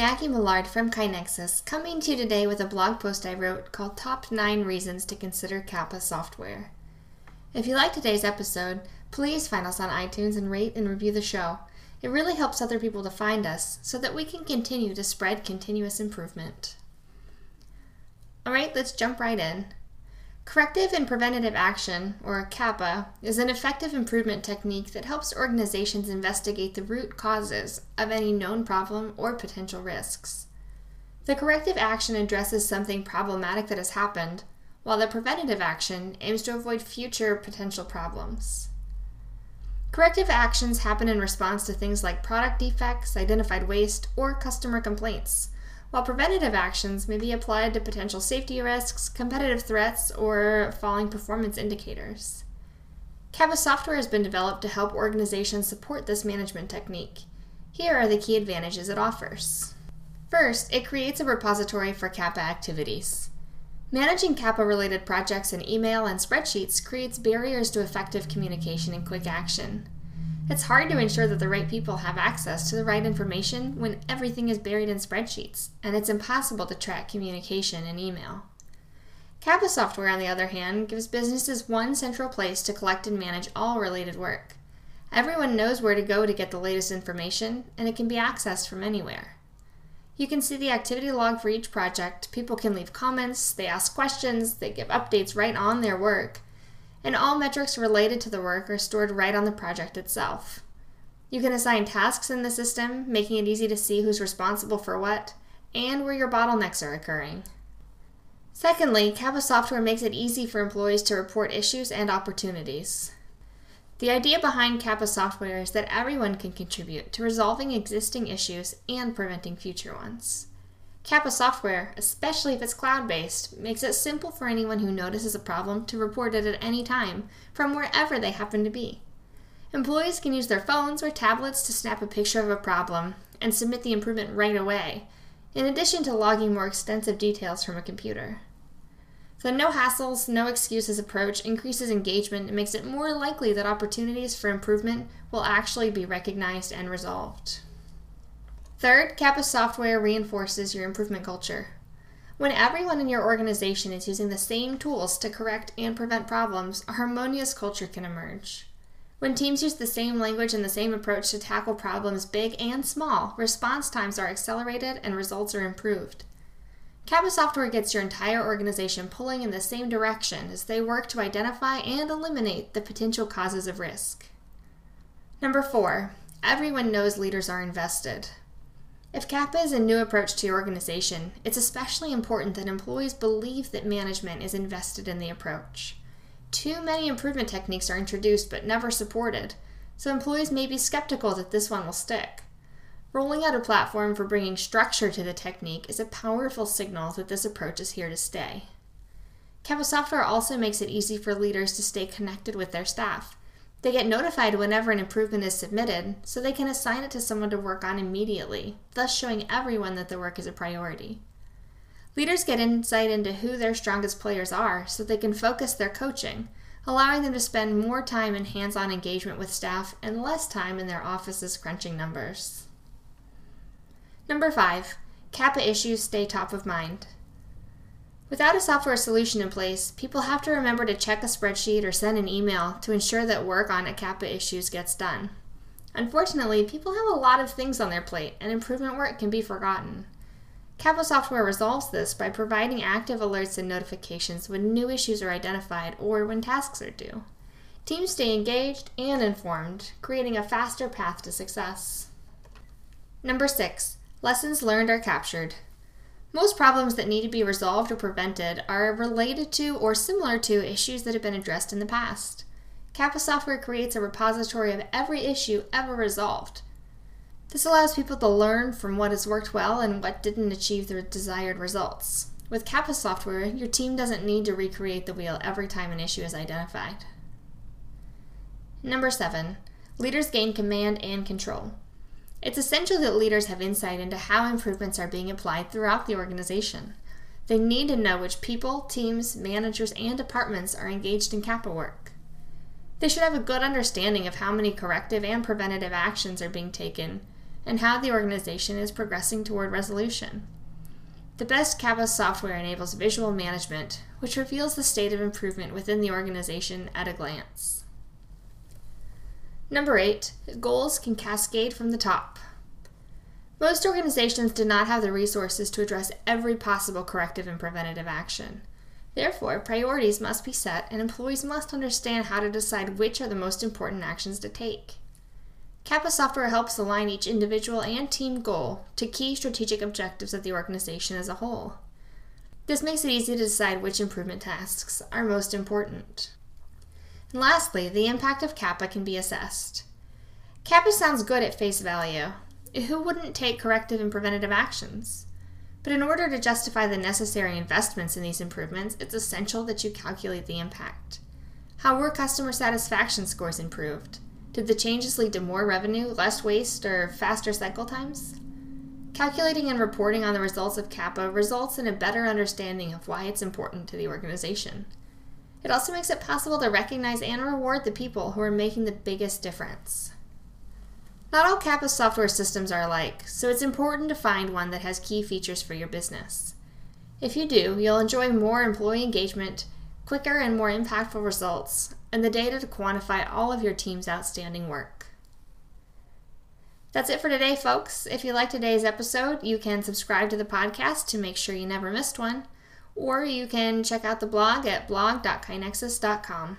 Maggie Millard from KaiNexus, coming to you today with a blog post I wrote called Top 9 Reasons to Consider CAPA Software. If you like today's episode, please find us on iTunes and rate and review the show. It really helps other people to find us so that we can continue to spread continuous improvement. Alright, let's jump right in. Corrective and preventative action, or CAPA, is an effective improvement technique that helps organizations investigate the root causes of any known problem or potential risks. The corrective action addresses something problematic that has happened, while the preventative action aims to avoid future potential problems. Corrective actions happen in response to things like product defects, identified waste, or customer complaints while preventative actions may be applied to potential safety risks, competitive threats, or falling performance indicators. CAPA software has been developed to help organizations support this management technique. Here are the key advantages it offers. First, it creates a repository for CAPA activities. Managing CAPA related projects in email and spreadsheets creates barriers to effective communication and quick action. It's hard to ensure that the right people have access to the right information when everything is buried in spreadsheets, and it's impossible to track communication in email. CAPA software, on the other hand, gives businesses one central place to collect and manage all related work. Everyone knows where to go to get the latest information, and it can be accessed from anywhere. You can see the activity log for each project, people can leave comments, they ask questions, they give updates right on their work, and all metrics related to the work are stored right on the project itself. You can assign tasks in the system, making it easy to see who's responsible for what, and where your bottlenecks are occurring. Secondly, CAPA software makes it easy for employees to report issues and opportunities. The idea behind CAPA software is that everyone can contribute to resolving existing issues and preventing future ones. CAPA software, especially if it's cloud based, makes it simple for anyone who notices a problem to report it at any time from wherever they happen to be. Employees can use their phones or tablets to snap a picture of a problem and submit the improvement right away, in addition to logging more extensive details from a computer. The no hassles, no excuses approach increases engagement and makes it more likely that opportunities for improvement will actually be recognized and resolved. Third, CAPA software reinforces your improvement culture. When everyone in your organization is using the same tools to correct and prevent problems, a harmonious culture can emerge. When teams use the same language and the same approach to tackle problems big and small, response times are accelerated and results are improved. CAPA software gets your entire organization pulling in the same direction as they work to identify and eliminate the potential causes of risk. Number four, everyone knows leaders are invested. If CAPA is a new approach to your organization, it's especially important that employees believe that management is invested in the approach. Too many improvement techniques are introduced but never supported, so employees may be skeptical that this one will stick. Rolling out a platform for bringing structure to the technique is a powerful signal that this approach is here to stay. CAPA software also makes it easy for leaders to stay connected with their staff. They get notified whenever an improvement is submitted, so they can assign it to someone to work on immediately, thus showing everyone that the work is a priority. Leaders get insight into who their strongest players are so they can focus their coaching, allowing them to spend more time in hands on engagement with staff and less time in their offices crunching numbers. Number 5. CAPA issues stay top of mind. Without a software solution in place, people have to remember to check a spreadsheet or send an email to ensure that work on a CAPA issues gets done. Unfortunately, people have a lot of things on their plate, and improvement work can be forgotten. CAPA software resolves this by providing active alerts and notifications when new issues are identified or when tasks are due. Teams stay engaged and informed, creating a faster path to success. Number 6. Lessons learned are captured. Most problems that need to be resolved or prevented are related to or similar to issues that have been addressed in the past. CAPA software creates a repository of every issue ever resolved. This allows people to learn from what has worked well and what didn't achieve the desired results. With CAPA software, your team doesn't need to recreate the wheel every time an issue is identified. Number 7. Leaders gain command and control. It's essential that leaders have insight into how improvements are being applied throughout the organization. They need to know which people, teams, managers, and departments are engaged in CAPA work. They should have a good understanding of how many corrective and preventative actions are being taken and how the organization is progressing toward resolution. The best CAPA software enables visual management, which reveals the state of improvement within the organization at a glance. Number 8. Goals can cascade from the top. Most organizations do not have the resources to address every possible corrective and preventative action. Therefore, priorities must be set and employees must understand how to decide which are the most important actions to take. CAPA software helps align each individual and team goal to key strategic objectives of the organization as a whole. This makes it easy to decide which improvement tasks are most important. And lastly, the impact of CAPA can be assessed. CAPA sounds good at face value. Who wouldn't take corrective and preventative actions? But in order to justify the necessary investments in these improvements, it's essential that you calculate the impact. How were customer satisfaction scores improved? Did the changes lead to more revenue, less waste, or faster cycle times? Calculating and reporting on the results of CAPA results in a better understanding of why it's important to the organization. It also makes it possible to recognize and reward the people who are making the biggest difference. Not all CAPA software systems are alike, so it's important to find one that has key features for your business. If you do, you'll enjoy more employee engagement, quicker and more impactful results, and the data to quantify all of your team's outstanding work. That's it for today, folks. If you liked today's episode, you can subscribe to the podcast to make sure you never missed one, or you can check out the blog at blog.kainexus.com.